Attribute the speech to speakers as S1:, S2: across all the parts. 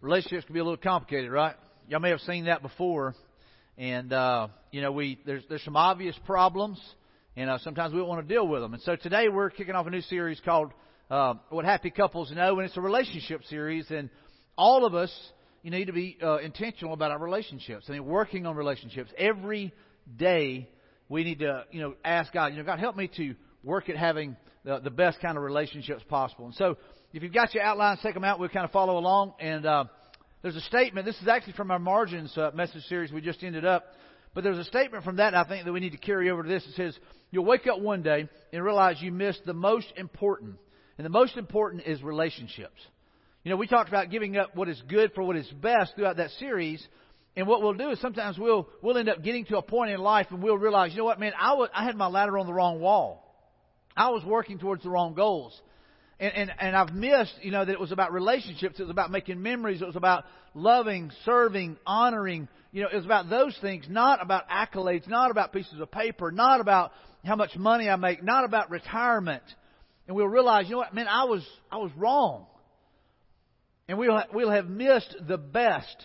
S1: relationships can be a little complicated, right? Y'all may have seen that before, and uh, you know we there's there's some obvious problems, and uh, sometimes we don't want to deal with them. And so today we're kicking off a new series called uh, "What Happy Couples Know," and it's a relationship series, and all of us you need to be uh, intentional about our relationships. I mean, working on relationships every day. We need to you know ask God, you know, God help me to work at having the, the best kind of relationships possible. And so if you've got your outlines, take them out. We'll kind of follow along. And uh, there's a statement. This is actually from our margins uh, message series we just ended up. But there's a statement from that I think that we need to carry over to this. It says, You'll wake up one day and realize you missed the most important. And the most important is relationships. You know, we talked about giving up what is good for what is best throughout that series. And what we'll do is sometimes we'll, we'll end up getting to a point in life and we'll realize, you know what, man, I, I had my ladder on the wrong wall. I was working towards the wrong goals and, and, and I've missed, you know, that it was about relationships. It was about making memories. It was about loving, serving, honoring. You know, it was about those things, not about accolades, not about pieces of paper, not about how much money I make, not about retirement. And we'll realize, you know what, man, I was, I was wrong. And we'll, we'll have missed the best.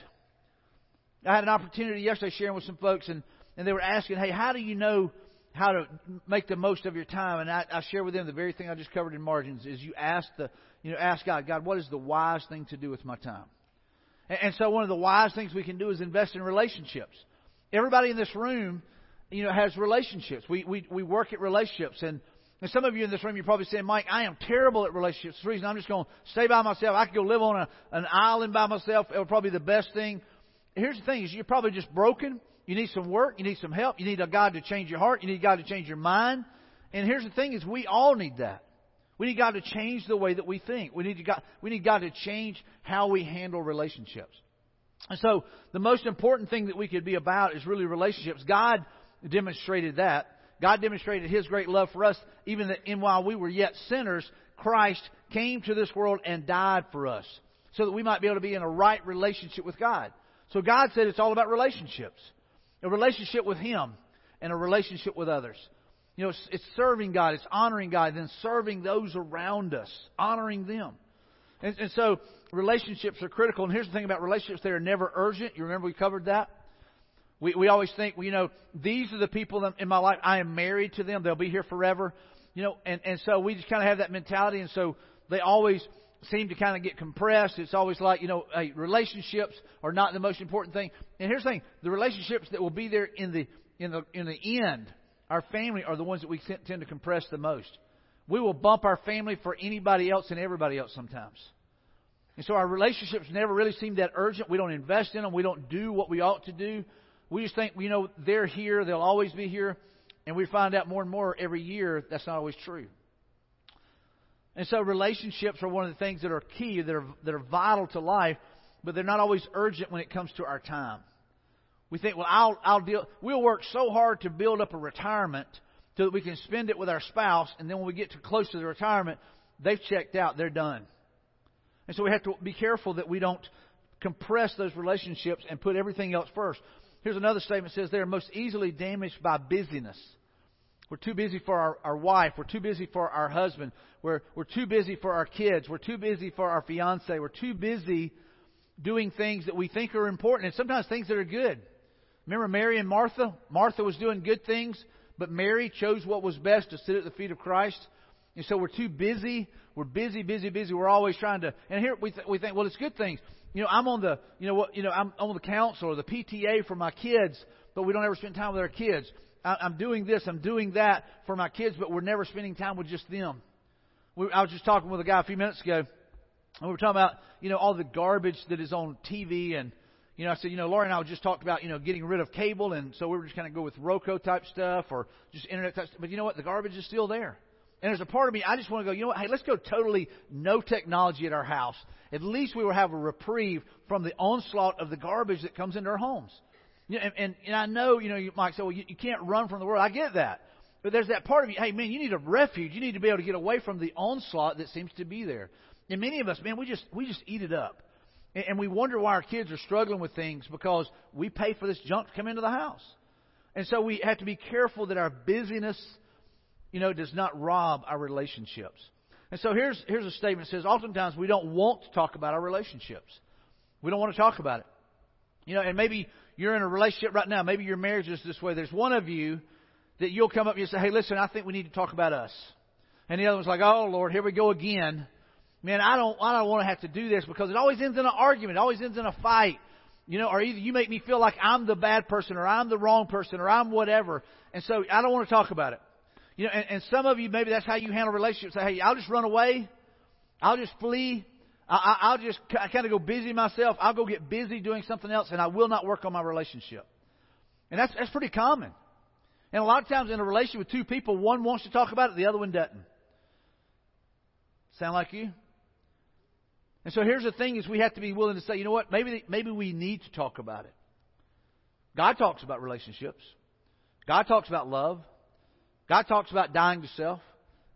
S1: I had an opportunity yesterday sharing with some folks and, and they were asking, hey, how do you know how to make the most of your time. And I, I share with them the very thing I just covered in margins is you ask the, you know, ask God, God, what is the wise thing to do with my time? And, and so one of the wise things we can do is invest in relationships. Everybody in this room, you know, has relationships. We, we, we work at relationships and, and some of you in this room, you're probably saying, Mike, I am terrible at relationships. The reason I'm just going to stay by myself. I could go live on a, an island by myself. It would probably be the best thing. Here's the thing: is you're probably just broken. You need some work. You need some help. You need a God to change your heart. You need God to change your mind. And here's the thing is we all need that. We need God to change the way that we think. We need, God, we need God to change how we handle relationships. And so the most important thing that we could be about is really relationships. God demonstrated that. God demonstrated His great love for us, even that in while we were yet sinners, Christ came to this world and died for us, so that we might be able to be in a right relationship with God. So God said it's all about relationships a relationship with Him and a relationship with others. You know, it's, it's serving God, it's honoring God, then serving those around us, honoring them. And, and so relationships are critical. And here's the thing about relationships: they are never urgent. You remember we covered that. We we always think, well, you know, these are the people in my life. I am married to them; they'll be here forever. You know, and and so we just kind of have that mentality, and so they always seem to kind of get compressed. It's always like, you know, hey, relationships are not the most important thing. And here's the thing: the relationships that will be there in the in the in the end, our family are the ones that we tend to compress the most. We will bump our family for anybody else and everybody else sometimes. And so our relationships never really seem that urgent. We don't invest in them. We don't do what we ought to do. We just think, you know, they're here. They'll always be here. And we find out more and more every year that's not always true. And so relationships are one of the things that are key, that are, that are vital to life, but they're not always urgent when it comes to our time. We think, well, I'll, I'll deal, we'll work so hard to build up a retirement so that we can spend it with our spouse, and then when we get too close to the retirement, they've checked out, they're done. And so we have to be careful that we don't compress those relationships and put everything else first. Here's another statement that says they are most easily damaged by busyness. We're too busy for our, our wife. We're too busy for our husband. We're, we're too busy for our kids. We're too busy for our fiance. We're too busy doing things that we think are important and sometimes things that are good. Remember Mary and Martha? Martha was doing good things, but Mary chose what was best to sit at the feet of Christ. And so we're too busy. We're busy, busy, busy. We're always trying to. And here we th- we think, well, it's good things. You know, I'm on the you know what you know I'm on the council or the PTA for my kids, but we don't ever spend time with our kids. I'm doing this, I'm doing that for my kids, but we're never spending time with just them. We, I was just talking with a guy a few minutes ago, and we were talking about, you know, all the garbage that is on TV, and, you know, I said, you know, Laura and I just talked about, you know, getting rid of cable, and so we were just kind of go with Roku type stuff or just internet type stuff. But you know what? The garbage is still there. And there's a part of me, I just want to go, you know what? Hey, let's go totally no technology at our house. At least we will have a reprieve from the onslaught of the garbage that comes into our homes. You know, and, and, I know, you know, you might say, well, you, you can't run from the world. I get that. But there's that part of you, hey, man, you need a refuge. You need to be able to get away from the onslaught that seems to be there. And many of us, man, we just, we just eat it up. And, and we wonder why our kids are struggling with things because we pay for this junk to come into the house. And so we have to be careful that our busyness, you know, does not rob our relationships. And so here's, here's a statement that says, oftentimes we don't want to talk about our relationships. We don't want to talk about it. You know, and maybe you're in a relationship right now. Maybe your marriage is this way. There's one of you that you'll come up and say, "Hey, listen, I think we need to talk about us," and the other one's like, "Oh Lord, here we go again." Man, I don't, I don't want to have to do this because it always ends in an argument. It always ends in a fight. You know, or either you make me feel like I'm the bad person, or I'm the wrong person, or I'm whatever, and so I don't want to talk about it. You know, and, and some of you maybe that's how you handle relationships. Say, "Hey, I'll just run away. I'll just flee. I, I'll just I kind of go busy myself. I'll go get busy doing something else, and I will not work on my relationship." And that's that's pretty common. And a lot of times in a relationship with two people, one wants to talk about it, the other one doesn't. Sound like you? And so here's the thing is we have to be willing to say, you know what, maybe, maybe we need to talk about it. God talks about relationships. God talks about love. God talks about dying to self.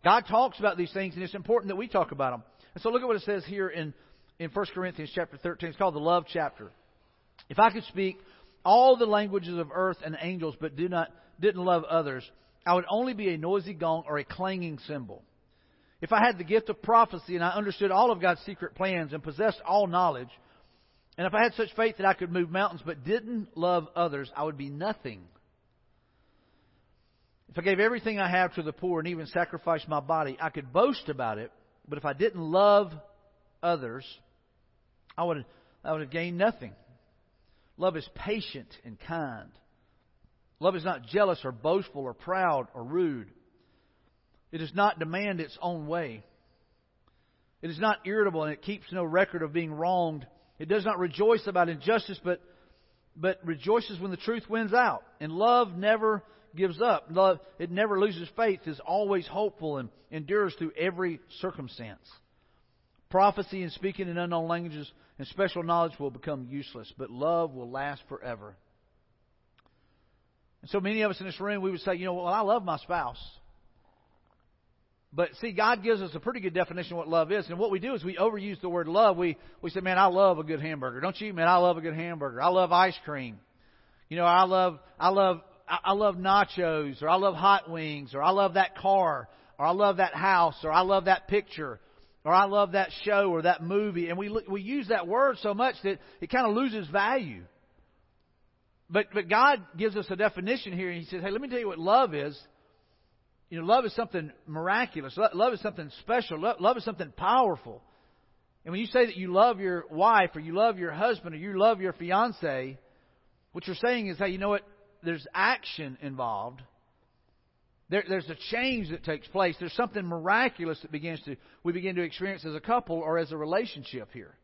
S1: God talks about these things, and it's important that we talk about them. And so look at what it says here in, in 1 Corinthians chapter 13. It's called the love chapter. If I could speak all the languages of earth and angels, but do not didn't love others, I would only be a noisy gong or a clanging cymbal. If I had the gift of prophecy and I understood all of God's secret plans and possessed all knowledge, and if I had such faith that I could move mountains but didn't love others, I would be nothing. If I gave everything I have to the poor and even sacrificed my body, I could boast about it, but if I didn't love others, I would, I would have gained nothing. Love is patient and kind. Love is not jealous or boastful or proud or rude. It does not demand its own way. It is not irritable and it keeps no record of being wronged. It does not rejoice about injustice, but, but rejoices when the truth wins out. And love never gives up. Love, it never loses faith, is always hopeful, and endures through every circumstance. Prophecy and speaking in unknown languages and special knowledge will become useless, but love will last forever. And so many of us in this room, we would say, you know, well, I love my spouse. But see, God gives us a pretty good definition of what love is. And what we do is we overuse the word love. We, we say, man, I love a good hamburger. Don't you? Man, I love a good hamburger. I love ice cream. You know, I love, I love, I love nachos or I love hot wings or I love that car or I love that house or I love that picture or I love that show or that movie. And we, we use that word so much that it kind of loses value. But, but God gives us a definition here, and He says, hey, let me tell you what love is. You know, love is something miraculous. Love is something special. Love is something powerful. And when you say that you love your wife, or you love your husband, or you love your fiance, what you're saying is, hey, you know what? There's action involved. There, there's a change that takes place. There's something miraculous that begins to we begin to experience as a couple or as a relationship here.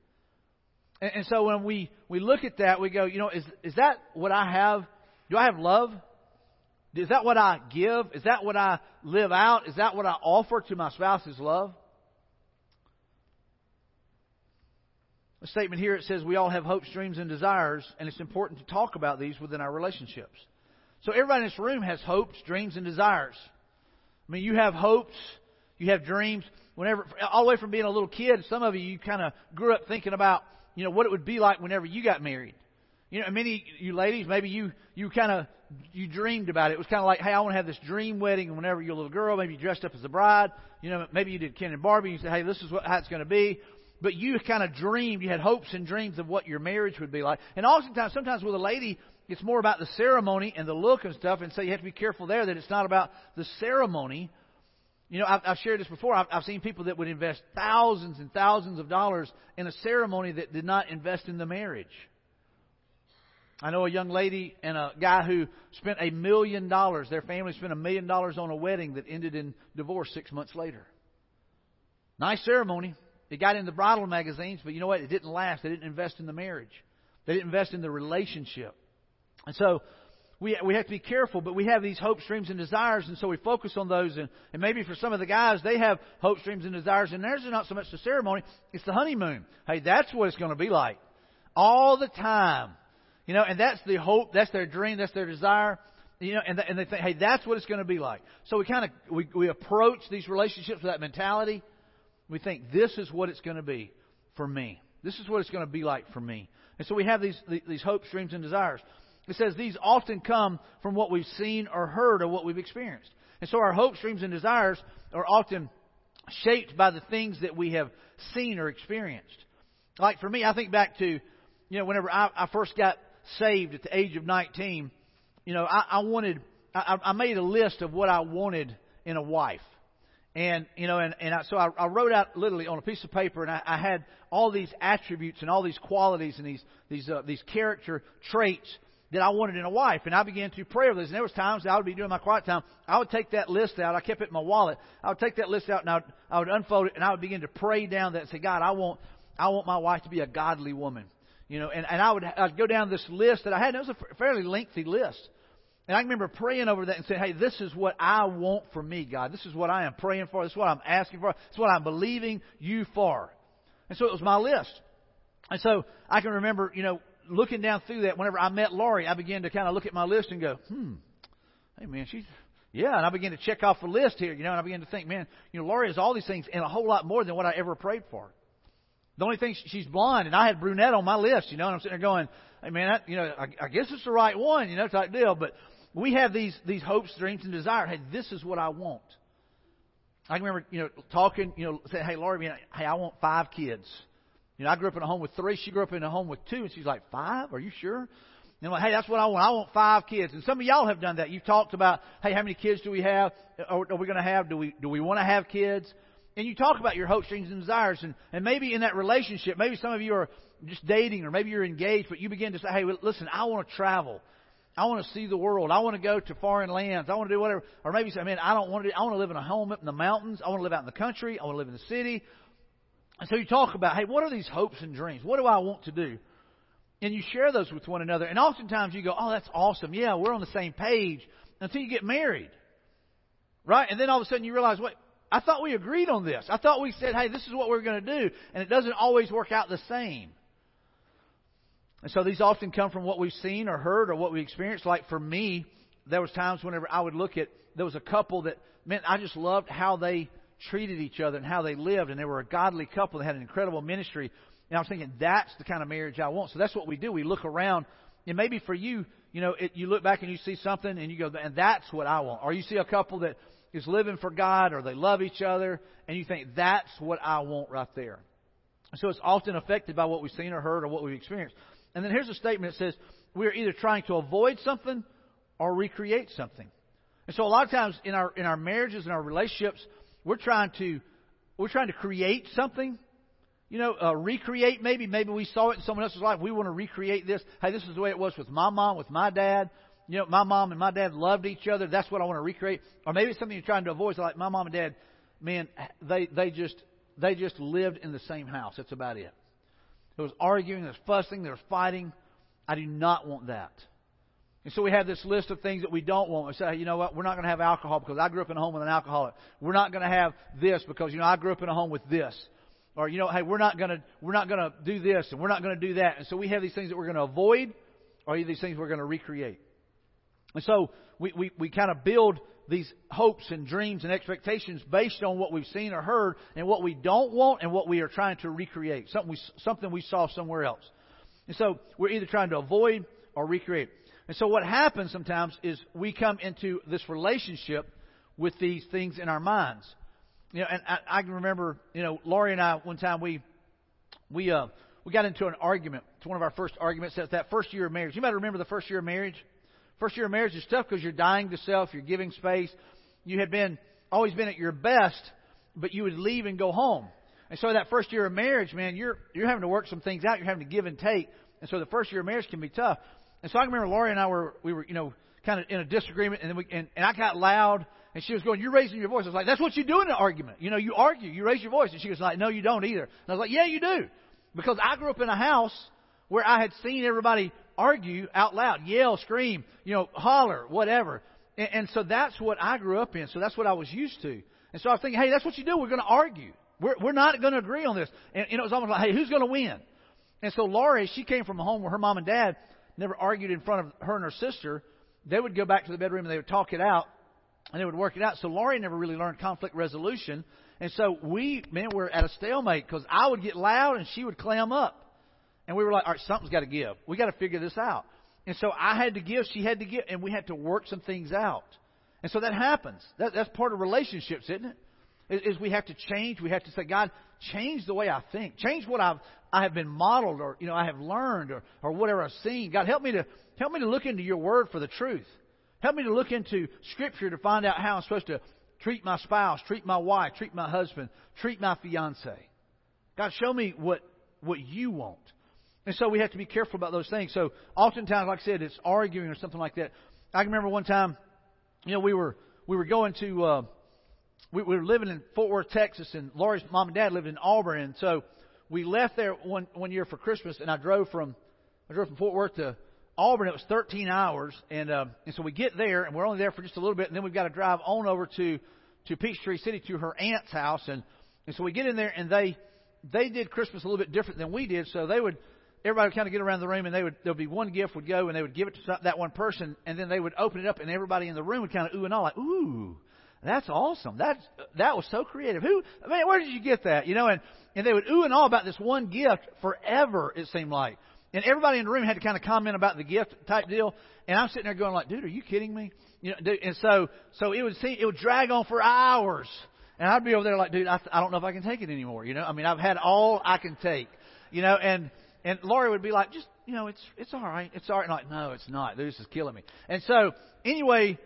S1: And, and so when we, we look at that, we go, you know, is, is that what I have? Do I have love? Is that what I give? Is that what I live out? Is that what I offer to my spouse is love? The statement here it says we all have hopes, dreams, and desires, and it's important to talk about these within our relationships. So everybody in this room has hopes, dreams, and desires. I mean, you have hopes, you have dreams. Whenever, all the way from being a little kid, some of you you kind of grew up thinking about you know, what it would be like whenever you got married. You know, many you ladies, maybe you you kind of you dreamed about it. It was kind of like, hey, I want to have this dream wedding. And whenever you're a little girl, maybe you dressed up as a bride. You know, maybe you did Ken and Barbie. And you said, hey, this is what how it's going to be. But you kind of dreamed. You had hopes and dreams of what your marriage would be like. And oftentimes, sometimes with a lady, it's more about the ceremony and the look and stuff. And so you have to be careful there that it's not about the ceremony you know, I've, I've shared this before. I've, I've seen people that would invest thousands and thousands of dollars in a ceremony that did not invest in the marriage. I know a young lady and a guy who spent a million dollars. Their family spent a million dollars on a wedding that ended in divorce six months later. Nice ceremony. It got in the bridal magazines, but you know what? It didn't last. They didn't invest in the marriage. They didn't invest in the relationship. And so we, we have to be careful, but we have these hopes, dreams, and desires, and so we focus on those. And, and maybe for some of the guys, they have hopes, dreams, and desires, and theirs is not so much the ceremony, it's the honeymoon. Hey, that's what it's going to be like. All the time. You know, and that's the hope, that's their dream, that's their desire. You know, and, and they think, hey, that's what it's going to be like. So we kind of, we, we approach these relationships with that mentality. We think, this is what it's going to be for me. This is what it's going to be like for me. And so we have these, these hopes, dreams, and desires. It says these often come from what we've seen or heard or what we've experienced. And so our hopes, dreams, and desires are often shaped by the things that we have seen or experienced. Like for me, I think back to you know, whenever I, I first got saved at the age of 19, you know, I, I wanted, I, I made a list of what I wanted in a wife. And, you know, and, and I, so I, I wrote out literally on a piece of paper and I, I had all these attributes and all these qualities and these, these, uh, these character traits that I wanted in a wife. And I began to pray over this. And there was times I would be doing my quiet time. I would take that list out. I kept it in my wallet. I would take that list out and I would, I would unfold it and I would begin to pray down that and say, God, I want, I want my wife to be a godly woman. You know, and, and I would I'd go down this list that I had. And it was a fairly lengthy list. And I remember praying over that and saying, hey, this is what I want for me, God. This is what I am praying for. This is what I'm asking for. This is what I'm believing you for. And so it was my list. And so I can remember, you know, looking down through that, whenever I met Laurie, I began to kind of look at my list and go, hmm, hey man, she's, yeah. And I began to check off the list here, you know, and I began to think, man, you know, Laurie has all these things and a whole lot more than what I ever prayed for. The only thing, she's blonde, and I had brunette on my list, you know, and I'm sitting there going, hey man, that, you know, I, I guess it's the right one, you know, type deal. But we have these, these hopes, dreams, and desires. Hey, this is what I want. I remember, you know, talking, you know, saying, hey, Laurie, man, hey, I want five kids. You know, I grew up in a home with three. She grew up in a home with two, and she's like, five? Are you sure? And I'm like, hey, that's what I want. I want five kids. And some of y'all have done that. You've talked about, hey, how many kids do we have? Are, are we going to have? Do we do we want to have kids? And you talk about your hopes, dreams, and desires. And, and maybe in that relationship, maybe some of you are just dating, or maybe you're engaged, but you begin to say, hey, listen, I want to travel. I want to see the world. I want to go to foreign lands. I want to do whatever. Or maybe say, man, I don't want to. I want to live in a home up in the mountains. I want to live out in the country. I want to live in the city. And so you talk about, hey, what are these hopes and dreams? What do I want to do? And you share those with one another. And oftentimes you go, oh, that's awesome. Yeah, we're on the same page until you get married. Right? And then all of a sudden you realize, wait, I thought we agreed on this. I thought we said, hey, this is what we're going to do. And it doesn't always work out the same. And so these often come from what we've seen or heard or what we experienced. Like for me, there was times whenever I would look at, there was a couple that, man, I just loved how they treated each other and how they lived, and they were a godly couple that had an incredible ministry. And I was thinking, that's the kind of marriage I want. So that's what we do. We look around, and maybe for you, you know, it, you look back and you see something, and you go, and that's what I want. Or you see a couple that is living for God, or they love each other, and you think, that's what I want right there. So it's often affected by what we've seen or heard or what we've experienced. And then here's a statement that says, we're either trying to avoid something or recreate something. And so a lot of times in our in our marriages and our relationships, we're trying to we're trying to create something. You know, uh, recreate maybe. Maybe we saw it in someone else's life. We want to recreate this. Hey, this is the way it was with my mom, with my dad. You know, my mom and my dad loved each other. That's what I want to recreate. Or maybe it's something you're trying to avoid. So like my mom and dad, man, they they just they just lived in the same house. That's about it. There was arguing, there was fussing, there was fighting. I do not want that. And so we have this list of things that we don't want. We say, you know what, we're not going to have alcohol because I grew up in a home with an alcoholic. We're not going to have this because, you know, I grew up in a home with this. Or, you know, hey, we're not going to, we're not going to do this and we're not going to do that. And so we have these things that we're going to avoid or these things we're going to recreate. And so we, we, we kind of build these hopes and dreams and expectations based on what we've seen or heard and what we don't want and what we are trying to recreate. Something we, something we saw somewhere else. And so we're either trying to avoid or recreate. And so what happens sometimes is we come into this relationship with these things in our minds. You know, and I, I can remember, you know, Laurie and I one time we we uh we got into an argument. It's one of our first arguments. That's that first year of marriage. You might remember the first year of marriage. First year of marriage is tough because you're dying to self, you're giving space. You had been always been at your best, but you would leave and go home. And so that first year of marriage, man, you're you're having to work some things out. You're having to give and take. And so the first year of marriage can be tough. And so I remember Laurie and I were we were you know kind of in a disagreement, and then we and, and I got loud, and she was going, "You're raising your voice." I was like, "That's what you do in an argument. You know, you argue, you raise your voice." And she was like, "No, you don't either." And I was like, "Yeah, you do," because I grew up in a house where I had seen everybody argue out loud, yell, scream, you know, holler, whatever. And, and so that's what I grew up in. So that's what I was used to. And so I was thinking, hey, that's what you do. We're going to argue. We're, we're not going to agree on this. And, and it was almost like, hey, who's going to win? And so Laurie, she came from a home where her mom and dad never argued in front of her and her sister. They would go back to the bedroom and they would talk it out and they would work it out. So Laurie never really learned conflict resolution. And so we, man, we're at a stalemate because I would get loud and she would clam up. And we were like, all right, something's got to give. We got to figure this out. And so I had to give, she had to give, and we had to work some things out. And so that happens. That, that's part of relationships, isn't it? Is, is we have to change. We have to say, God, change the way I think. Change what I've I have been modeled or you know I have learned or, or whatever I've seen. God, help me to help me to look into your word for the truth. Help me to look into scripture to find out how I'm supposed to treat my spouse, treat my wife, treat my husband, treat my fiance. God, show me what what you want. And so we have to be careful about those things. So oftentimes, like I said, it's arguing or something like that. I can remember one time, you know, we were we were going to uh, we, we were living in Fort Worth, Texas, and Laurie's mom and dad lived in Auburn, and so we left there one one year for Christmas, and I drove from I drove from Fort Worth to Auburn. It was 13 hours, and uh, and so we get there, and we're only there for just a little bit, and then we've got to drive on over to to Peachtree City to her aunt's house, and and so we get in there, and they they did Christmas a little bit different than we did, so they would everybody would kind of get around the room and they would there would be one gift would go and they would give it to that one person and then they would open it up and everybody in the room would kind of ooh and all like ooh that's awesome. That's that was so creative. Who man where did you get that? You know and and they would ooh and all about this one gift forever it seemed like. And everybody in the room had to kind of comment about the gift type deal. And I'm sitting there going like dude are you kidding me? You know and so so it would seem it would drag on for hours. And I'd be over there like dude I, I don't know if I can take it anymore. You know I mean I've had all I can take. You know and and Laurie would be like, just, you know, it's, it's all right. It's all right. And I'm like, no, it's not. This is killing me. And so, anyway,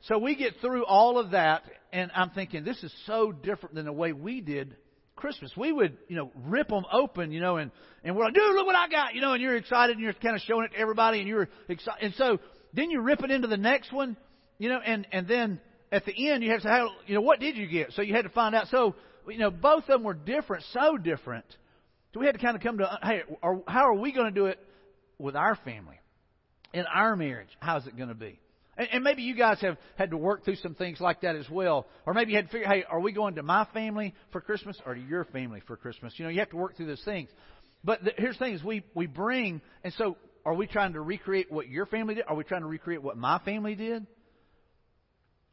S1: so we get through all of that, and I'm thinking, this is so different than the way we did Christmas. We would, you know, rip them open, you know, and, and we're like, dude, look what I got, you know, and you're excited and you're kind of showing it to everybody and you're excited. And so then you rip it into the next one, you know, and, and then at the end you have to say, you know, what did you get? So you had to find out. So, you know, both of them were different, so different. So we had to kind of come to, uh, hey, are, how are we going to do it with our family, in our marriage? How's it going to be? And, and maybe you guys have had to work through some things like that as well. Or maybe you had to figure, hey, are we going to my family for Christmas or to your family for Christmas? You know, you have to work through those things. But the, here's the thing: is we we bring, and so are we trying to recreate what your family did? Are we trying to recreate what my family did?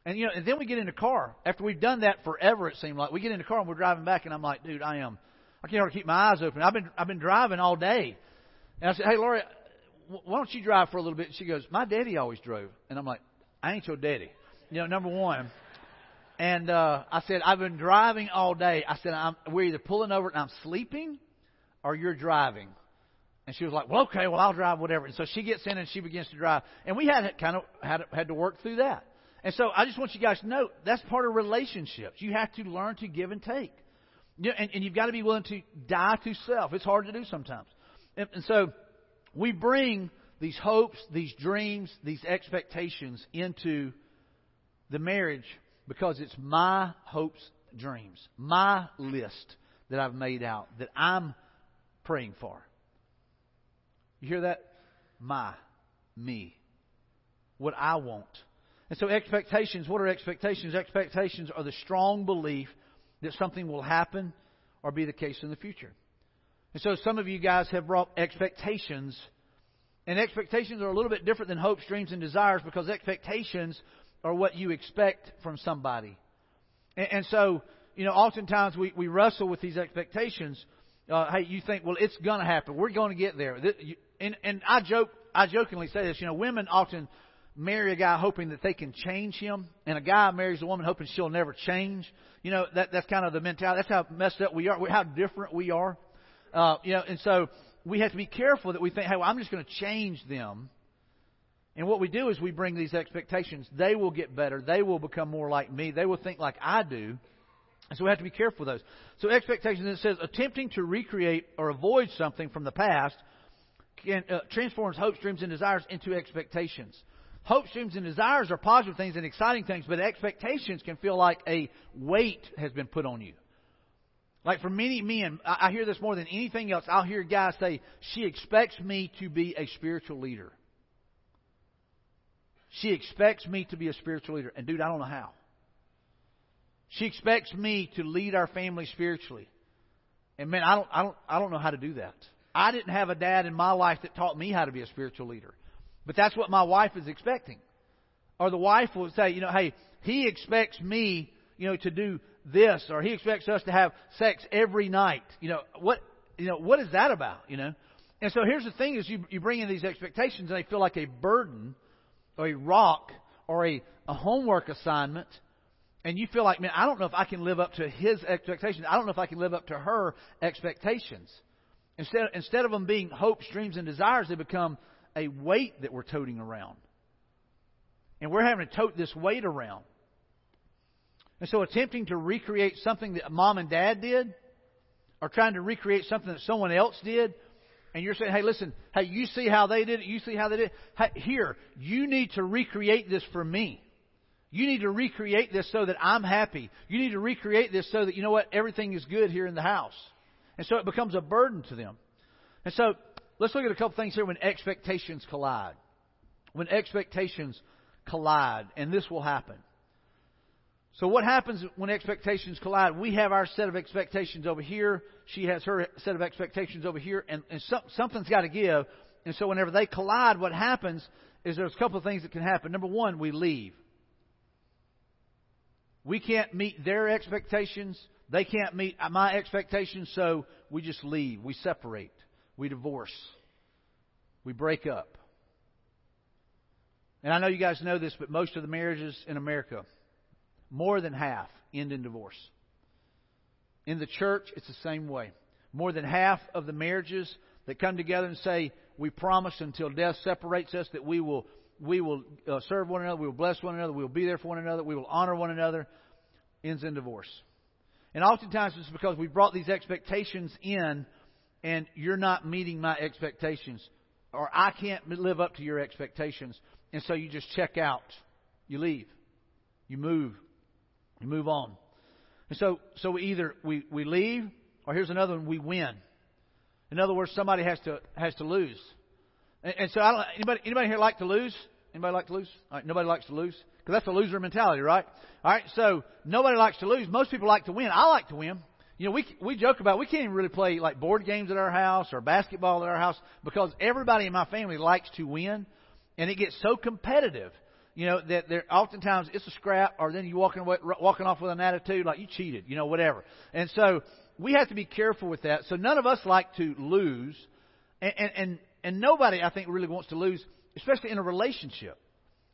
S1: And you know, and then we get in the car after we've done that forever. It seemed like we get in the car and we're driving back, and I'm like, dude, I am I can't keep my eyes open. I've been I've been driving all day, and I said, "Hey, Laurie, why don't you drive for a little bit?" She goes, "My daddy always drove," and I'm like, "I ain't your daddy." You know, number one. And uh, I said, "I've been driving all day." I said, I'm, "We're either pulling over and I'm sleeping, or you're driving." And she was like, "Well, okay, well I'll drive whatever." And so she gets in and she begins to drive, and we had kind of had had to work through that. And so I just want you guys to know that's part of relationships. You have to learn to give and take. Yeah, and, and you've got to be willing to die to self. It's hard to do sometimes. And, and so we bring these hopes, these dreams, these expectations into the marriage because it's my hopes, dreams, my list that I've made out that I'm praying for. You hear that? My, me, what I want. And so expectations, what are expectations? Expectations are the strong belief that something will happen or be the case in the future. And so some of you guys have brought expectations, and expectations are a little bit different than hopes, dreams, and desires because expectations are what you expect from somebody. And, and so, you know, oftentimes we, we wrestle with these expectations. Uh, hey, you think, well, it's going to happen. We're going to get there. And, and I joke, I jokingly say this. You know, women often marry a guy hoping that they can change him, and a guy marries a woman hoping she'll never change. You know, that that's kind of the mentality. That's how messed up we are. How different we are. Uh, you know, and so we have to be careful that we think, hey, well, I'm just going to change them. And what we do is we bring these expectations. They will get better. They will become more like me. They will think like I do. And so we have to be careful with those. So expectations, it says, attempting to recreate or avoid something from the past can, uh, transforms hopes, dreams, and desires into expectations. Hopes, dreams, and desires are positive things and exciting things, but expectations can feel like a weight has been put on you. Like for many men, I hear this more than anything else. I'll hear guys say, She expects me to be a spiritual leader. She expects me to be a spiritual leader. And dude, I don't know how. She expects me to lead our family spiritually. And man, I don't, I don't, I don't know how to do that. I didn't have a dad in my life that taught me how to be a spiritual leader. But that's what my wife is expecting. Or the wife will say, you know, hey, he expects me, you know, to do this, or he expects us to have sex every night. You know, what, you know, what is that about? You know, and so here's the thing: is you you bring in these expectations, and they feel like a burden, or a rock, or a, a homework assignment, and you feel like, man, I don't know if I can live up to his expectations. I don't know if I can live up to her expectations. Instead, instead of them being hopes, dreams, and desires, they become a weight that we're toting around. And we're having to tote this weight around. And so attempting to recreate something that mom and dad did, or trying to recreate something that someone else did, and you're saying, hey, listen, hey, you see how they did it, you see how they did it. Hey, here, you need to recreate this for me. You need to recreate this so that I'm happy. You need to recreate this so that, you know what, everything is good here in the house. And so it becomes a burden to them. And so let's look at a couple things here when expectations collide. When expectations collide, and this will happen. So what happens when expectations collide? We have our set of expectations over here. She has her set of expectations over here, and, and some, something's got to give. And so whenever they collide, what happens is there's a couple of things that can happen. Number one, we leave. We can't meet their expectations. They can't meet my expectations, so we just leave. We separate. We divorce. We break up. And I know you guys know this, but most of the marriages in America, more than half, end in divorce. In the church, it's the same way. More than half of the marriages that come together and say, We promise until death separates us that we will we will uh, serve one another, we will bless one another, we will be there for one another, we will honor one another, ends in divorce. And oftentimes it's because we brought these expectations in and you're not meeting my expectations, or I can't live up to your expectations, and so you just check out. You leave. You move. You move on. And so, so either we, we leave, or here's another one: we win. In other words, somebody has to has to lose. And, and so, I don't, anybody anybody here like to lose? Anybody like to lose? All right, nobody likes to lose because that's a loser mentality, right? All right, so nobody likes to lose. Most people like to win. I like to win. You know, we we joke about we can't even really play like board games at our house or basketball at our house because everybody in my family likes to win, and it gets so competitive. You know that there oftentimes it's a scrap, or then you walking away, walking off with an attitude like you cheated, you know, whatever. And so we have to be careful with that. So none of us like to lose, and and and, and nobody I think really wants to lose, especially in a relationship.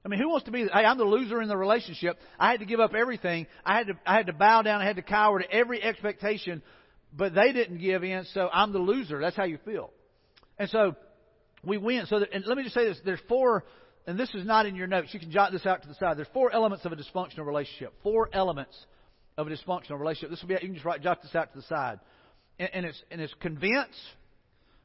S1: I mean, who wants to be? Hey, I'm the loser in the relationship. I had to give up everything. I had to I had to bow down. I had to cower to every expectation, but they didn't give in. So I'm the loser. That's how you feel. And so we win. So, that, and let me just say this: there's four and this is not in your notes. You can jot this out to the side. There's four elements of a dysfunctional relationship. Four elements of a dysfunctional relationship. This will be. You can just write, jot this out to the side. And, and it's and it's convince.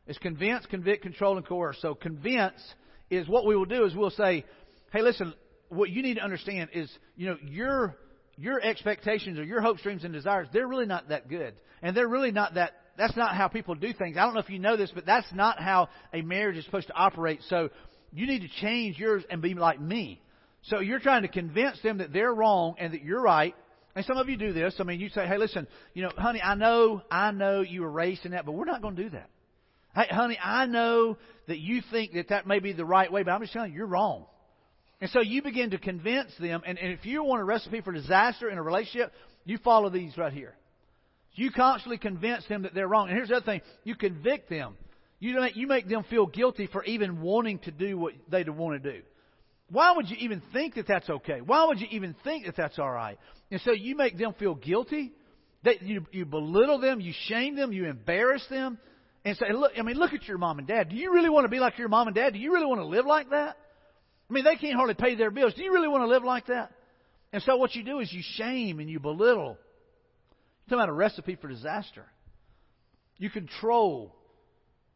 S1: It's convince, convict, control, and coerce. So convince is what we will do is we'll say, hey, listen. What you need to understand is, you know, your your expectations or your hopes, dreams, and desires, they're really not that good. And they're really not that that's not how people do things. I don't know if you know this, but that's not how a marriage is supposed to operate. So you need to change yours and be like me. So you're trying to convince them that they're wrong and that you're right. And some of you do this. I mean, you say, hey, listen, you know, honey, I know, I know you were raised in that, but we're not going to do that. Hey, honey, I know that you think that that may be the right way, but I'm just telling you, you're wrong. And so you begin to convince them. And, and if you want a recipe for disaster in a relationship, you follow these right here. You constantly convince them that they're wrong. And here's the other thing you convict them. You make, you make them feel guilty for even wanting to do what they want to do. Why would you even think that that's okay? Why would you even think that that's all right? And so you make them feel guilty. That you, you belittle them, you shame them, you embarrass them, and say, "Look, I mean, look at your mom and dad. Do you really want to be like your mom and dad? Do you really want to live like that? I mean, they can't hardly pay their bills. Do you really want to live like that?" And so what you do is you shame and you belittle. You're talking about a recipe for disaster. You control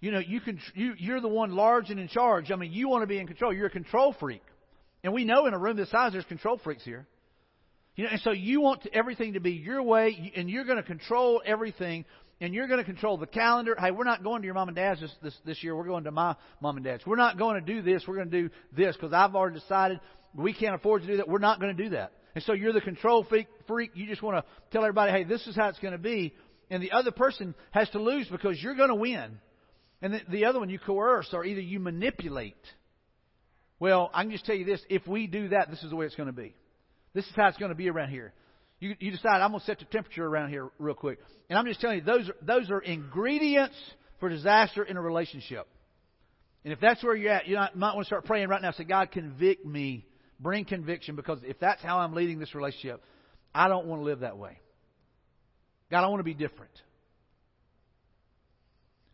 S1: you know, you can, you, you're the one large and in charge. I mean, you want to be in control. You're a control freak. And we know in a room this size, there's control freaks here. You know, and so you want to, everything to be your way, and you're going to control everything, and you're going to control the calendar. Hey, we're not going to your mom and dad's this, this, this year. We're going to my mom and dad's. We're not going to do this. We're going to do this because I've already decided we can't afford to do that. We're not going to do that. And so you're the control freak. freak. You just want to tell everybody, hey, this is how it's going to be. And the other person has to lose because you're going to win. And the, the other one, you coerce or either you manipulate. Well, I can just tell you this if we do that, this is the way it's going to be. This is how it's going to be around here. You, you decide, I'm going to set the temperature around here real quick. And I'm just telling you, those are, those are ingredients for disaster in a relationship. And if that's where you're at, you might want to start praying right now. Say, God, convict me. Bring conviction because if that's how I'm leading this relationship, I don't want to live that way. God, I want to be different.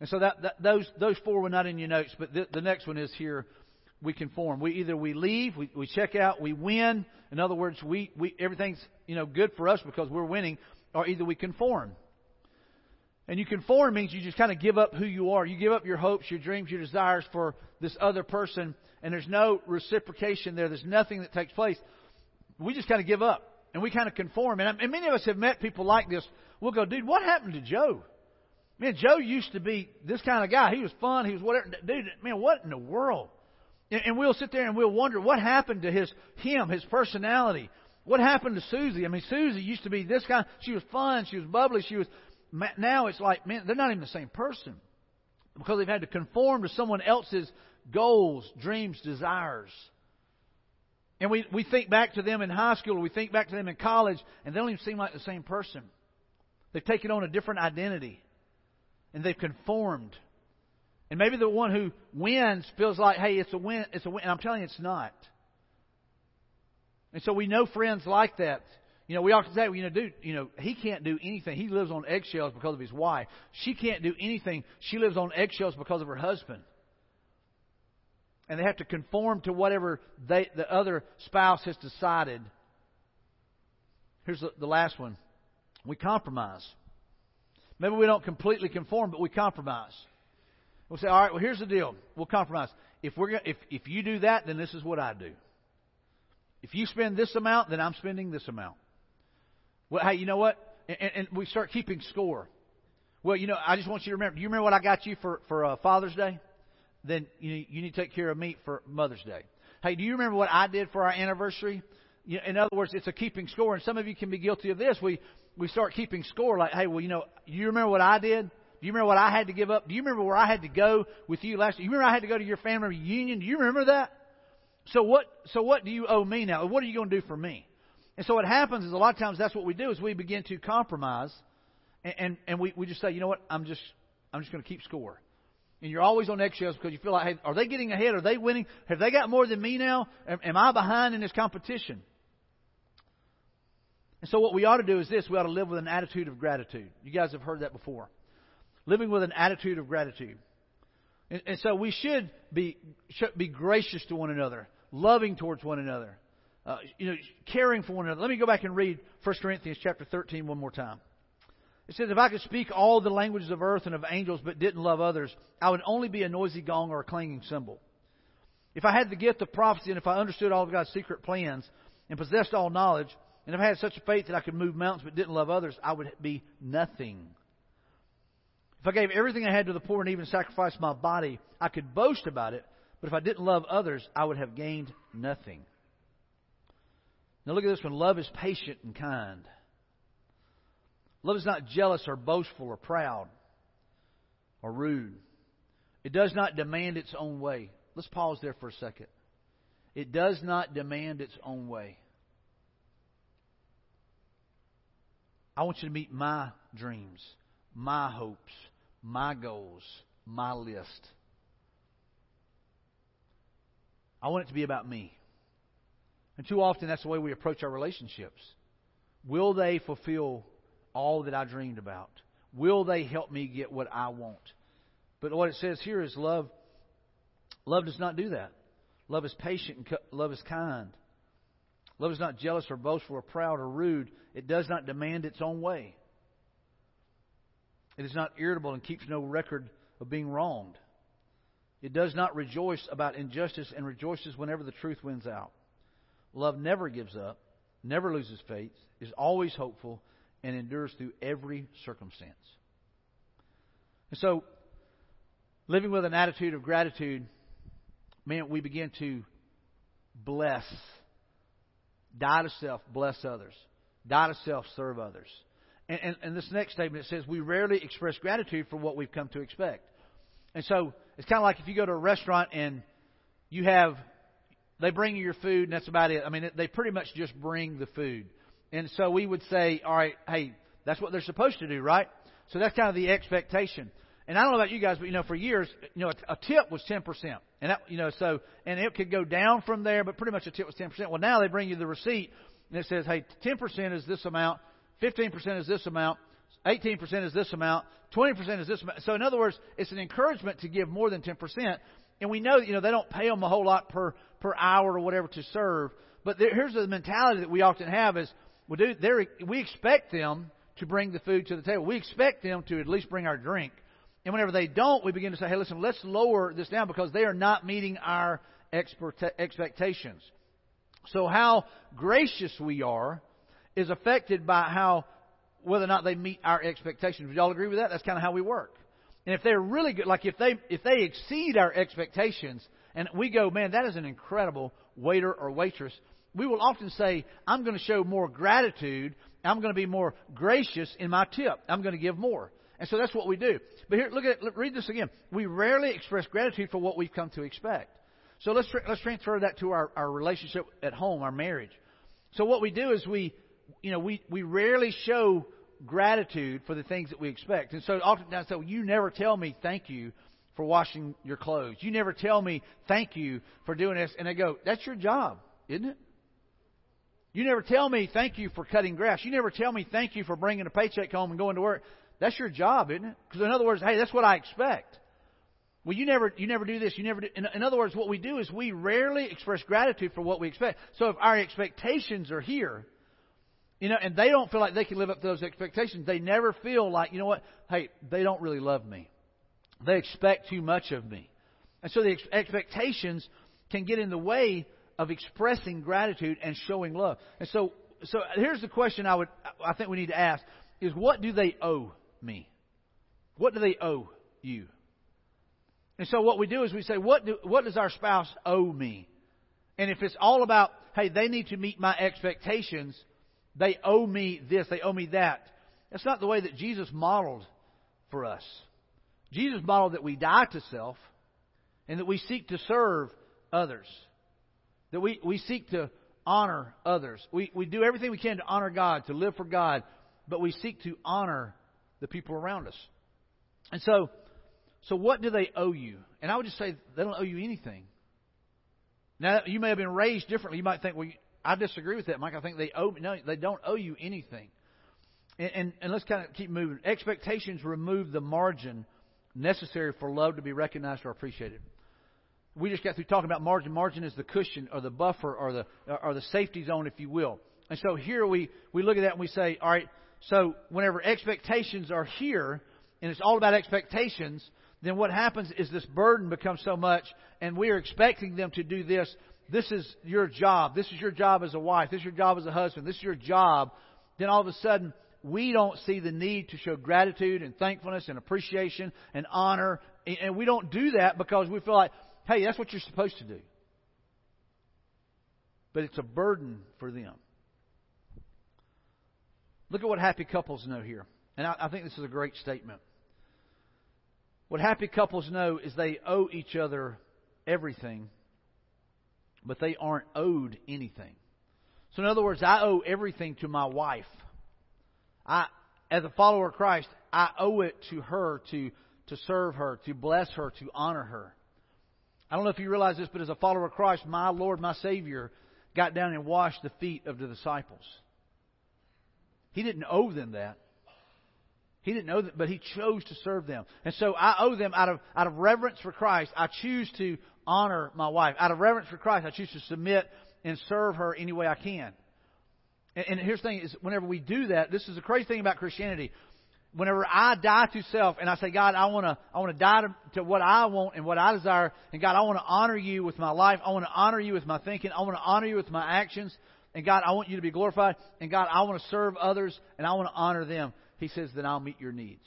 S1: And so that, that those those four were not in your notes, but the, the next one is here. We conform. We either we leave, we, we check out, we win. In other words, we, we everything's you know good for us because we're winning, or either we conform. And you conform means you just kind of give up who you are. You give up your hopes, your dreams, your desires for this other person, and there's no reciprocation there. There's nothing that takes place. We just kind of give up and we kind of conform. And, and many of us have met people like this. We'll go, dude, what happened to Joe? Man, Joe used to be this kind of guy. He was fun. He was whatever. Dude, man, what in the world? And, we'll sit there and we'll wonder what happened to his him, his personality. What happened to Susie? I mean, Susie used to be this kind. She was fun. She was bubbly. She was. Now it's like, man, they're not even the same person because they've had to conform to someone else's goals, dreams, desires. And we, we think back to them in high school, we think back to them in college, and they don't even seem like the same person. They've taken on a different identity and they've conformed. And maybe the one who wins feels like, hey, it's a win, it's a win. And I'm telling you, it's not. And so we know friends like that. You know, we often say, you know, dude, you know, he can't do anything. He lives on eggshells because of his wife. She can't do anything. She lives on eggshells because of her husband. And they have to conform to whatever they, the other spouse has decided. Here's the, the last one. We compromise. Maybe we don't completely conform, but we compromise. We'll say, all right, well, here's the deal. We'll compromise. If we're if if you do that, then this is what I do. If you spend this amount, then I'm spending this amount. Well, hey, you know what? And, and we start keeping score. Well, you know, I just want you to remember. Do you remember what I got you for for uh, Father's Day? Then you you need to take care of me for Mother's Day. Hey, do you remember what I did for our anniversary? You know, in other words, it's a keeping score, and some of you can be guilty of this. We we start keeping score like, hey, well, you know, you remember what I did? Do you remember what I had to give up? Do you remember where I had to go with you last year? You remember I had to go to your family reunion? Do you remember that? So what, so what do you owe me now? What are you going to do for me? And so what happens is a lot of times that's what we do is we begin to compromise and, and, and we, we just say, you know what, I'm just, I'm just going to keep score. And you're always on eggshells because you feel like, hey, are they getting ahead? Are they winning? Have they got more than me now? Am, am I behind in this competition? And so what we ought to do is this we ought to live with an attitude of gratitude. You guys have heard that before. Living with an attitude of gratitude. And, and so we should be, should be gracious to one another, loving towards one another, uh, you know, caring for one another. Let me go back and read 1 Corinthians chapter 13 one more time. It says, If I could speak all the languages of earth and of angels but didn't love others, I would only be a noisy gong or a clanging cymbal. If I had the gift of prophecy and if I understood all of God's secret plans and possessed all knowledge, and if I had such a faith that I could move mountains but didn't love others, I would be nothing. If I gave everything I had to the poor and even sacrificed my body, I could boast about it. But if I didn't love others, I would have gained nothing. Now look at this one. Love is patient and kind. Love is not jealous or boastful or proud or rude. It does not demand its own way. Let's pause there for a second. It does not demand its own way. I want you to meet my dreams, my hopes, my goals, my list. I want it to be about me. And too often that's the way we approach our relationships. Will they fulfill all that I dreamed about? Will they help me get what I want? But what it says here is love love does not do that. Love is patient and love is kind. Love is not jealous or boastful or proud or rude. It does not demand its own way. It is not irritable and keeps no record of being wronged. It does not rejoice about injustice and rejoices whenever the truth wins out. Love never gives up, never loses faith, is always hopeful, and endures through every circumstance. And so, living with an attitude of gratitude, man, we begin to bless Die to self, bless others. Die to self, serve others. And, and, and this next statement it says we rarely express gratitude for what we've come to expect. And so it's kind of like if you go to a restaurant and you have they bring you your food and that's about it. I mean, they pretty much just bring the food. And so we would say, all right, hey, that's what they're supposed to do, right? So that's kind of the expectation. And I don't know about you guys, but you know, for years, you know, a, tip was ten percent, and that, you know, so and it could go down from there, but pretty much a tip was ten percent. Well, now they bring you the receipt, and it says, hey, 10% is this amount, 15% is this amount, 18% is this amount, 20% is this amount. So in other words, it's an encouragement to give more than 10%. And we know, you know, they don't pay them a whole lot per, per hour or whatever to serve. But there, here's the mentality that we often have is, we do, we expect them to bring the food to the table. We expect them to at least bring our drink. And whenever they don't, we begin to say, hey, listen, let's lower this down because they are not meeting our expectations. So how gracious we are is affected by how whether or not they meet our expectations. Would y'all agree with that? That's kind of how we work. And if they're really good, like if they if they exceed our expectations, and we go, man, that is an incredible waiter or waitress, we will often say, I'm going to show more gratitude. I'm going to be more gracious in my tip. I'm going to give more. And so that's what we do. But here, look at look, read this again. We rarely express gratitude for what we've come to expect. So let's let's transfer that to our, our relationship at home, our marriage. So what we do is we, you know, we, we rarely show gratitude for the things that we expect. And so oftentimes well, you never tell me thank you for washing your clothes. You never tell me thank you for doing this. And I go, that's your job, isn't it? You never tell me thank you for cutting grass. You never tell me thank you for bringing a paycheck home and going to work. That's your job, isn't it? Because in other words, hey, that's what I expect. Well, you never, you never do this. You never do. In, in other words, what we do is we rarely express gratitude for what we expect. So if our expectations are here, you know, and they don't feel like they can live up to those expectations, they never feel like, you know what? Hey, they don't really love me. They expect too much of me. And so the ex- expectations can get in the way of expressing gratitude and showing love. And so, so here's the question I would, I think we need to ask is what do they owe me? What do they owe you? And so what we do is we say, what, do, what does our spouse owe me? And if it's all about, hey, they need to meet my expectations, they owe me this, they owe me that. That's not the way that Jesus modeled for us. Jesus modeled that we die to self and that we seek to serve others. That we, we seek to honor others. We, we do everything we can to honor God, to live for God, but we seek to honor the people around us. And so, so what do they owe you? And I would just say they don't owe you anything. Now, you may have been raised differently. You might think, well, I disagree with that, Mike. I think they owe no, they don't owe you anything. And, and, and let's kind of keep moving. Expectations remove the margin necessary for love to be recognized or appreciated. We just got through talking about margin. Margin is the cushion or the buffer or the or the safety zone, if you will. And so here we, we look at that and we say, all right, so whenever expectations are here, and it's all about expectations, then what happens is this burden becomes so much, and we are expecting them to do this. This is your job. This is your job as a wife. This is your job as a husband. This is your job. Then all of a sudden, we don't see the need to show gratitude and thankfulness and appreciation and honor. And we don't do that because we feel like, hey, that's what you're supposed to do. But it's a burden for them. Look at what happy couples know here. And I, I think this is a great statement. What happy couples know is they owe each other everything, but they aren't owed anything. So, in other words, I owe everything to my wife. I, as a follower of Christ, I owe it to her to, to serve her, to bless her, to honor her. I don't know if you realize this, but as a follower of Christ, my Lord, my Savior, got down and washed the feet of the disciples. He didn't owe them that. He didn't know that, but he chose to serve them. And so I owe them out of, out of reverence for Christ. I choose to honor my wife. Out of reverence for Christ, I choose to submit and serve her any way I can. And, and here's the thing is whenever we do that, this is the crazy thing about Christianity. Whenever I die to self and I say, God, I want to, I want to die to, to what I want and what I desire, and God, I want to honor you with my life. I want to honor you with my thinking. I want to honor you with my actions. And God, I want you to be glorified. And God, I want to serve others and I want to honor them. He says, then I'll meet your needs.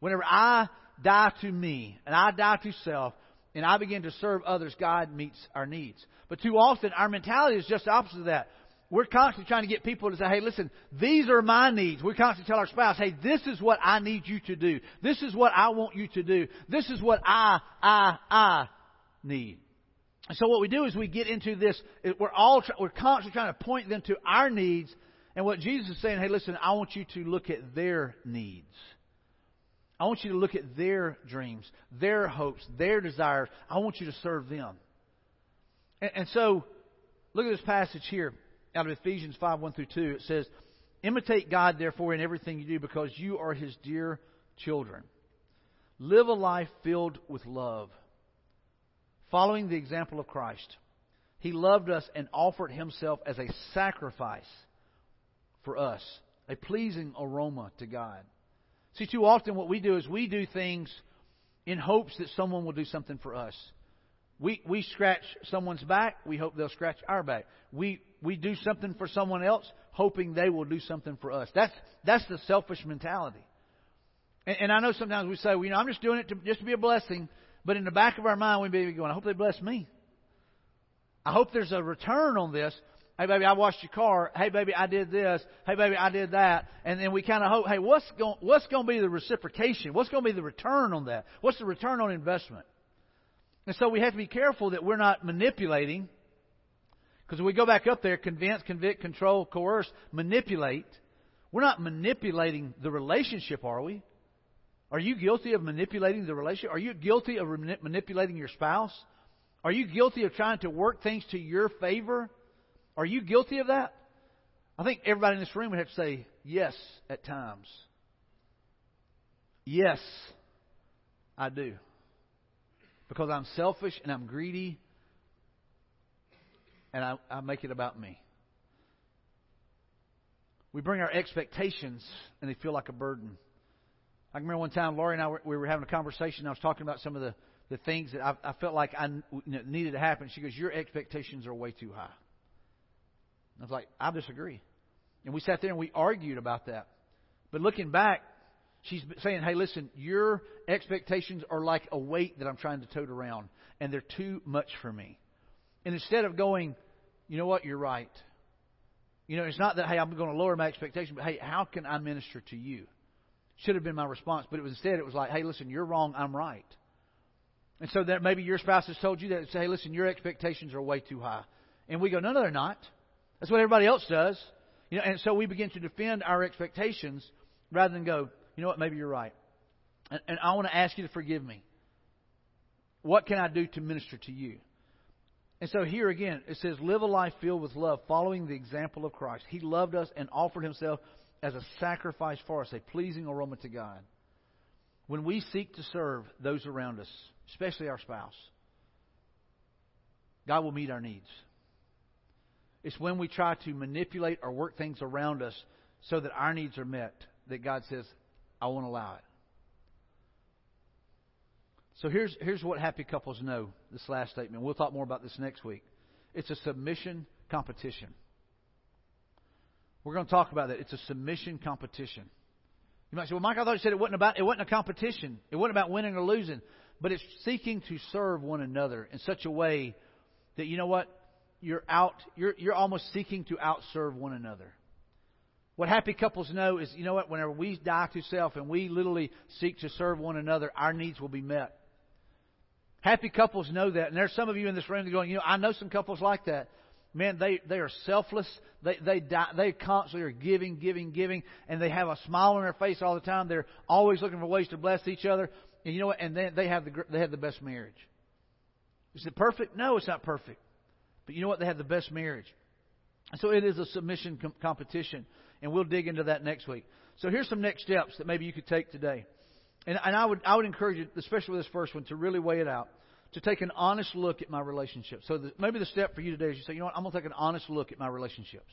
S1: Whenever I die to me and I die to self and I begin to serve others, God meets our needs. But too often our mentality is just the opposite of that. We're constantly trying to get people to say, hey, listen, these are my needs. We constantly tell our spouse, hey, this is what I need you to do. This is what I want you to do. This is what I, I, I need. And so what we do is we get into this, we're all, we're constantly trying to point them to our needs and what Jesus is saying, hey, listen, I want you to look at their needs. I want you to look at their dreams, their hopes, their desires. I want you to serve them. And, and so, look at this passage here. out of Ephesians 5 1 through 2. It says, Imitate God, therefore, in everything you do, because you are His dear children. Live a life filled with love, following the example of Christ. He loved us and offered Himself as a sacrifice for us, a pleasing aroma to God. See, too often what we do is we do things in hopes that someone will do something for us. We, we scratch someone's back, we hope they'll scratch our back. We, we do something for someone else, hoping they will do something for us. That's, that's the selfish mentality. And, and I know sometimes we say, well, you know, I'm just doing it to, just to be a blessing, but in the back of our mind, we may be going, I hope they bless me. I hope there's a return on this. Hey, baby, I washed your car. Hey, baby, I did this. Hey, baby, I did that. And then we kind of hope, hey, what's going, what's going to be the reciprocation? What's going to be the return on that? What's the return on investment? And so we have to be careful that we're not manipulating. Because if we go back up there, convince, convict, control, coerce, manipulate. We're not manipulating the relationship, are we? Are you guilty of manipulating the relationship? Are you guilty of manipulating your spouse? Are you guilty of trying to work things to your favor? Are you guilty of that? I think everybody in this room would have to say yes at times. Yes, I do because I'm selfish and I'm greedy and I, I make it about me. We bring our expectations and they feel like a burden. I remember one time Laurie and I were, we were having a conversation. And I was talking about some of the, the things that I, I felt like I you know, needed to happen. She goes, "Your expectations are way too high." I was like, "I disagree," and we sat there and we argued about that. But looking back, She's saying, hey, listen, your expectations are like a weight that I'm trying to tote around, and they're too much for me. And instead of going, you know what, you're right. You know, it's not that, hey, I'm going to lower my expectations, but hey, how can I minister to you? Should have been my response. But it was instead, it was like, hey, listen, you're wrong, I'm right. And so that maybe your spouse has told you that, say, hey, listen, your expectations are way too high. And we go, no, no, they're not. That's what everybody else does. You know, and so we begin to defend our expectations rather than go, you know what, maybe you're right. And, and I want to ask you to forgive me. What can I do to minister to you? And so here again, it says, live a life filled with love, following the example of Christ. He loved us and offered himself as a sacrifice for us, a pleasing aroma to God. When we seek to serve those around us, especially our spouse, God will meet our needs. It's when we try to manipulate or work things around us so that our needs are met that God says, I won't allow it. So here's, here's what happy couples know this last statement. We'll talk more about this next week. It's a submission competition. We're going to talk about that. It's a submission competition. You might say, well, Mike, I thought you said it wasn't about, it wasn't a competition. It wasn't about winning or losing. But it's seeking to serve one another in such a way that, you know what? You're out, you're, you're almost seeking to outserve one another. What happy couples know is, you know what, whenever we die to self and we literally seek to serve one another, our needs will be met. Happy couples know that. And there's some of you in this room going, you know, I know some couples like that. Man, they, they are selfless. They, they, die, they constantly are giving, giving, giving, and they have a smile on their face all the time. They're always looking for ways to bless each other. And you know what? And then they have the, they have the best marriage. Is it perfect? No, it's not perfect. But you know what? They have the best marriage. So it is a submission com- competition and we'll dig into that next week. So here's some next steps that maybe you could take today. And, and I would I would encourage you, especially with this first one, to really weigh it out, to take an honest look at my relationship. So the, maybe the step for you today is you say, you know what, I'm going to take an honest look at my relationships.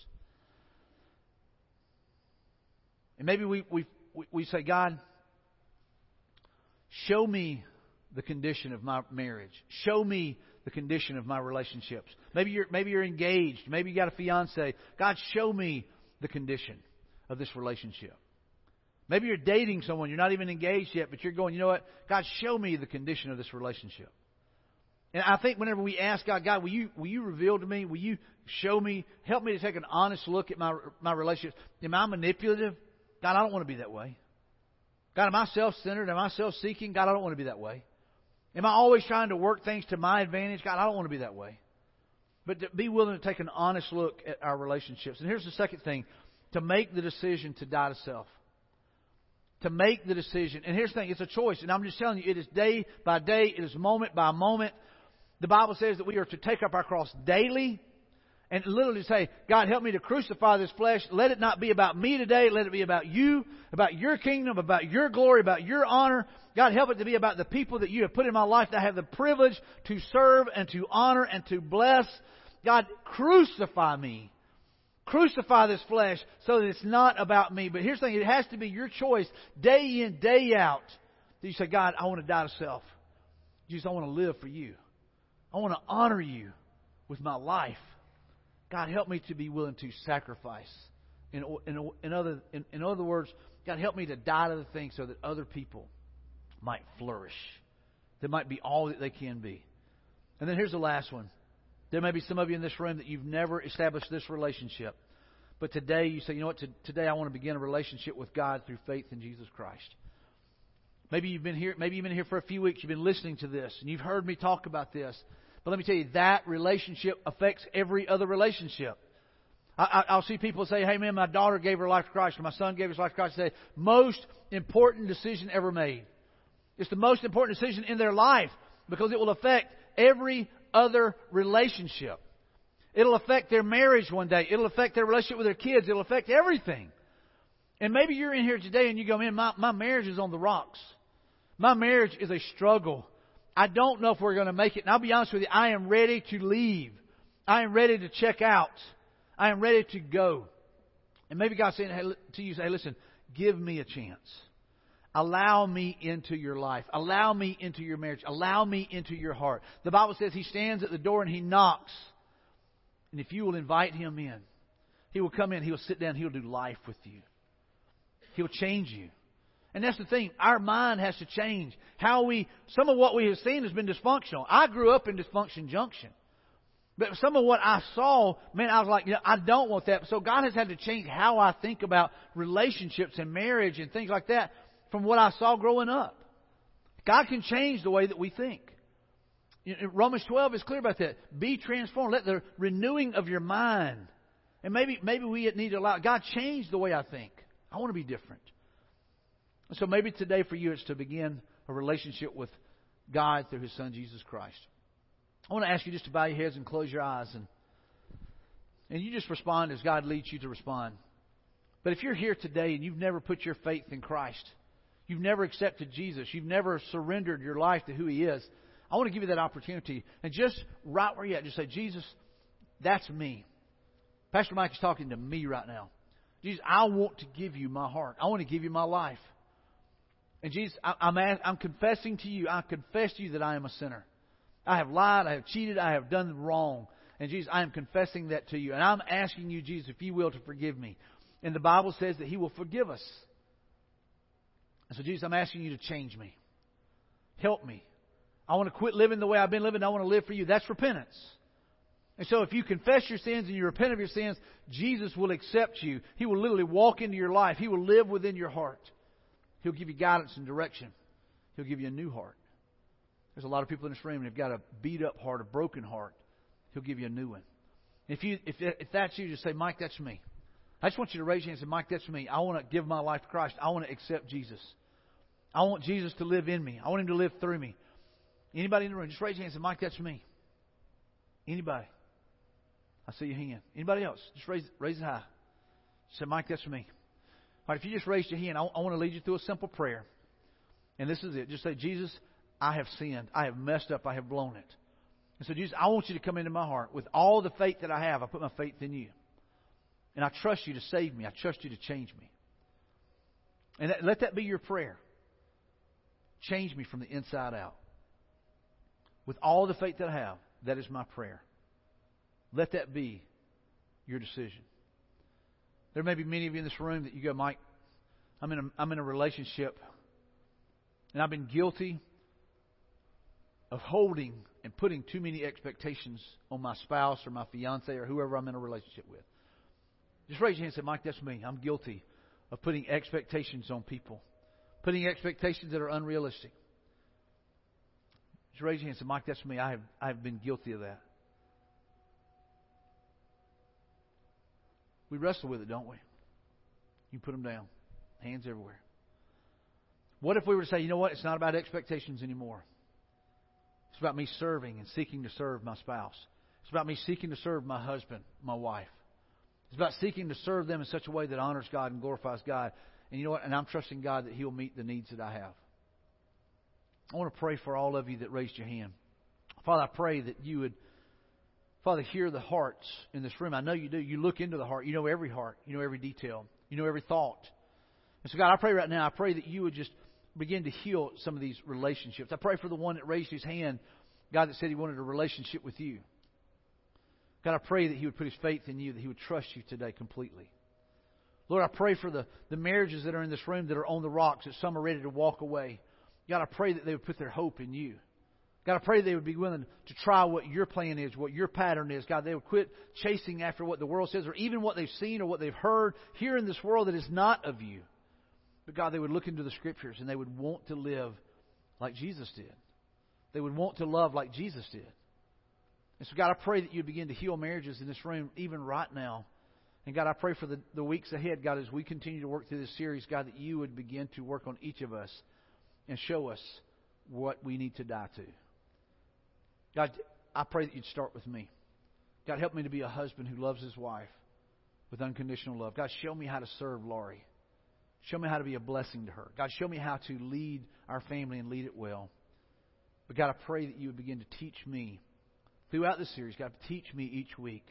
S1: And maybe we, we, we say, God, show me the condition of my marriage. Show me the condition of my relationships. Maybe you're maybe you're engaged. Maybe you got a fiance. God, show me the condition of this relationship. Maybe you're dating someone, you're not even engaged yet, but you're going, you know what? God, show me the condition of this relationship. And I think whenever we ask God, God, will you, will you reveal to me? Will you show me? Help me to take an honest look at my, my relationships. Am I manipulative? God, I don't want to be that way. God, am I self centered? Am I self seeking? God, I don't want to be that way. Am I always trying to work things to my advantage? God, I don't want to be that way but to be willing to take an honest look at our relationships. And here's the second thing to make the decision to die to self. To make the decision. And here's the thing it's a choice. And I'm just telling you, it is day by day, it is moment by moment. The Bible says that we are to take up our cross daily And literally say, God, help me to crucify this flesh. Let it not be about me today. Let it be about you, about your kingdom, about your glory, about your honor. God, help it to be about the people that you have put in my life that I have the privilege to serve and to honor and to bless. God, crucify me. Crucify this flesh so that it's not about me. But here's the thing, it has to be your choice day in, day out. That you say, God, I want to die to self. Jesus, I want to live for you. I want to honor you with my life. God, help me to be willing to sacrifice. In, in, in, other, in, in other words, God, help me to die to the things so that other people might flourish. They might be all that they can be. And then here's the last one. There may be some of you in this room that you've never established this relationship. But today you say, you know what, today I want to begin a relationship with God through faith in Jesus Christ. Maybe you've been here, maybe you've been here for a few weeks, you've been listening to this, and you've heard me talk about this. But let me tell you, that relationship affects every other relationship. I, will see people say, hey man, my daughter gave her life to Christ, or my son gave his life to Christ. Say, most important decision ever made. It's the most important decision in their life because it will affect every other relationship. It'll affect their marriage one day. It'll affect their relationship with their kids. It'll affect everything. And maybe you're in here today and you go, man, my, my marriage is on the rocks. My marriage is a struggle. I don't know if we're going to make it. And I'll be honest with you, I am ready to leave. I am ready to check out. I am ready to go. And maybe God's saying to you, say, listen, give me a chance. Allow me into your life. Allow me into your marriage. Allow me into your heart. The Bible says He stands at the door and He knocks. And if you will invite Him in, He will come in, He'll sit down, He'll do life with you. He'll change you. And that's the thing. Our mind has to change. How we, some of what we have seen has been dysfunctional. I grew up in dysfunction junction. But some of what I saw, man, I was like, you know, I don't want that. So God has had to change how I think about relationships and marriage and things like that from what I saw growing up. God can change the way that we think. Romans 12 is clear about that. Be transformed. Let the renewing of your mind. And maybe, maybe we need to allow God change the way I think. I want to be different. So maybe today for you it's to begin a relationship with God through His Son Jesus Christ. I want to ask you just to bow your heads and close your eyes and and you just respond as God leads you to respond. But if you're here today and you've never put your faith in Christ, you've never accepted Jesus, you've never surrendered your life to who He is, I want to give you that opportunity. And just right where you're at, just say, Jesus, that's me. Pastor Mike is talking to me right now. Jesus, I want to give you my heart. I want to give you my life. And Jesus, I, I'm, I'm confessing to you, I confess to you that I am a sinner. I have lied, I have cheated, I have done wrong. And Jesus, I am confessing that to you. And I'm asking you, Jesus, if you will, to forgive me. And the Bible says that He will forgive us. And so, Jesus, I'm asking you to change me. Help me. I want to quit living the way I've been living. I want to live for you. That's repentance. And so if you confess your sins and you repent of your sins, Jesus will accept you. He will literally walk into your life. He will live within your heart. He'll give you guidance and direction. He'll give you a new heart. There's a lot of people in this room and they've got a beat up heart, a broken heart. He'll give you a new one. If you if if that's you, just say, Mike, that's me. I just want you to raise your hand and say, Mike, that's me. I want to give my life to Christ. I want to accept Jesus. I want Jesus to live in me. I want him to live through me. Anybody in the room, just raise your hand and say, Mike, that's me. Anybody? I see your hand. Anybody else? Just raise, raise it high. Say, Mike, that's me. Right, if you just raised your hand, I, I want to lead you through a simple prayer. And this is it. Just say, Jesus, I have sinned. I have messed up. I have blown it. And so, Jesus, I want you to come into my heart. With all the faith that I have, I put my faith in you. And I trust you to save me. I trust you to change me. And that, let that be your prayer. Change me from the inside out. With all the faith that I have, that is my prayer. Let that be your decision. There may be many of you in this room that you go, Mike, I'm in a, I'm in a relationship and I've been guilty of holding and putting too many expectations on my spouse or my fiance or whoever I'm in a relationship with. Just raise your hand and say, Mike, that's me. I'm guilty of putting expectations on people, putting expectations that are unrealistic. Just raise your hand and say, Mike, that's me. I have, I have been guilty of that. We wrestle with it, don't we? You put them down. Hands everywhere. What if we were to say, you know what? It's not about expectations anymore. It's about me serving and seeking to serve my spouse. It's about me seeking to serve my husband, my wife. It's about seeking to serve them in such a way that honors God and glorifies God. And you know what? And I'm trusting God that He'll meet the needs that I have. I want to pray for all of you that raised your hand. Father, I pray that you would, Father, hear the hearts in this room. I know you do. You look into the heart. You know every heart. You know every detail. You know every thought. And so, God, I pray right now, I pray that you would just begin to heal some of these relationships. I pray for the one that raised his hand, God, that said he wanted a relationship with you. God, I pray that he would put his faith in you, that he would trust you today completely. Lord, I pray for the, the marriages that are in this room that are on the rocks, that some are ready to walk away. God, I pray that they would put their hope in you. God, I pray they would be willing to try what your plan is, what your pattern is. God, they would quit chasing after what the world says or even what they've seen or what they've heard here in this world that is not of you. But God, they would look into the Scriptures and they would want to live like Jesus did. They would want to love like Jesus did. And so, God, I pray that you begin to heal marriages in this room even right now. And God, I pray for the, the weeks ahead, God, as we continue to work through this series, God, that you would begin to work on each of us and show us what we need to die to. God, I pray that you'd start with me. God, help me to be a husband who loves his wife with unconditional love. God, show me how to serve Laurie. Show me how to be a blessing to her. God, show me how to lead our family and lead it well. But God, I pray that you would begin to teach me throughout this series. God, teach me each week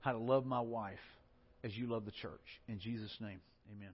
S1: how to love my wife as you love the church. In Jesus' name, amen.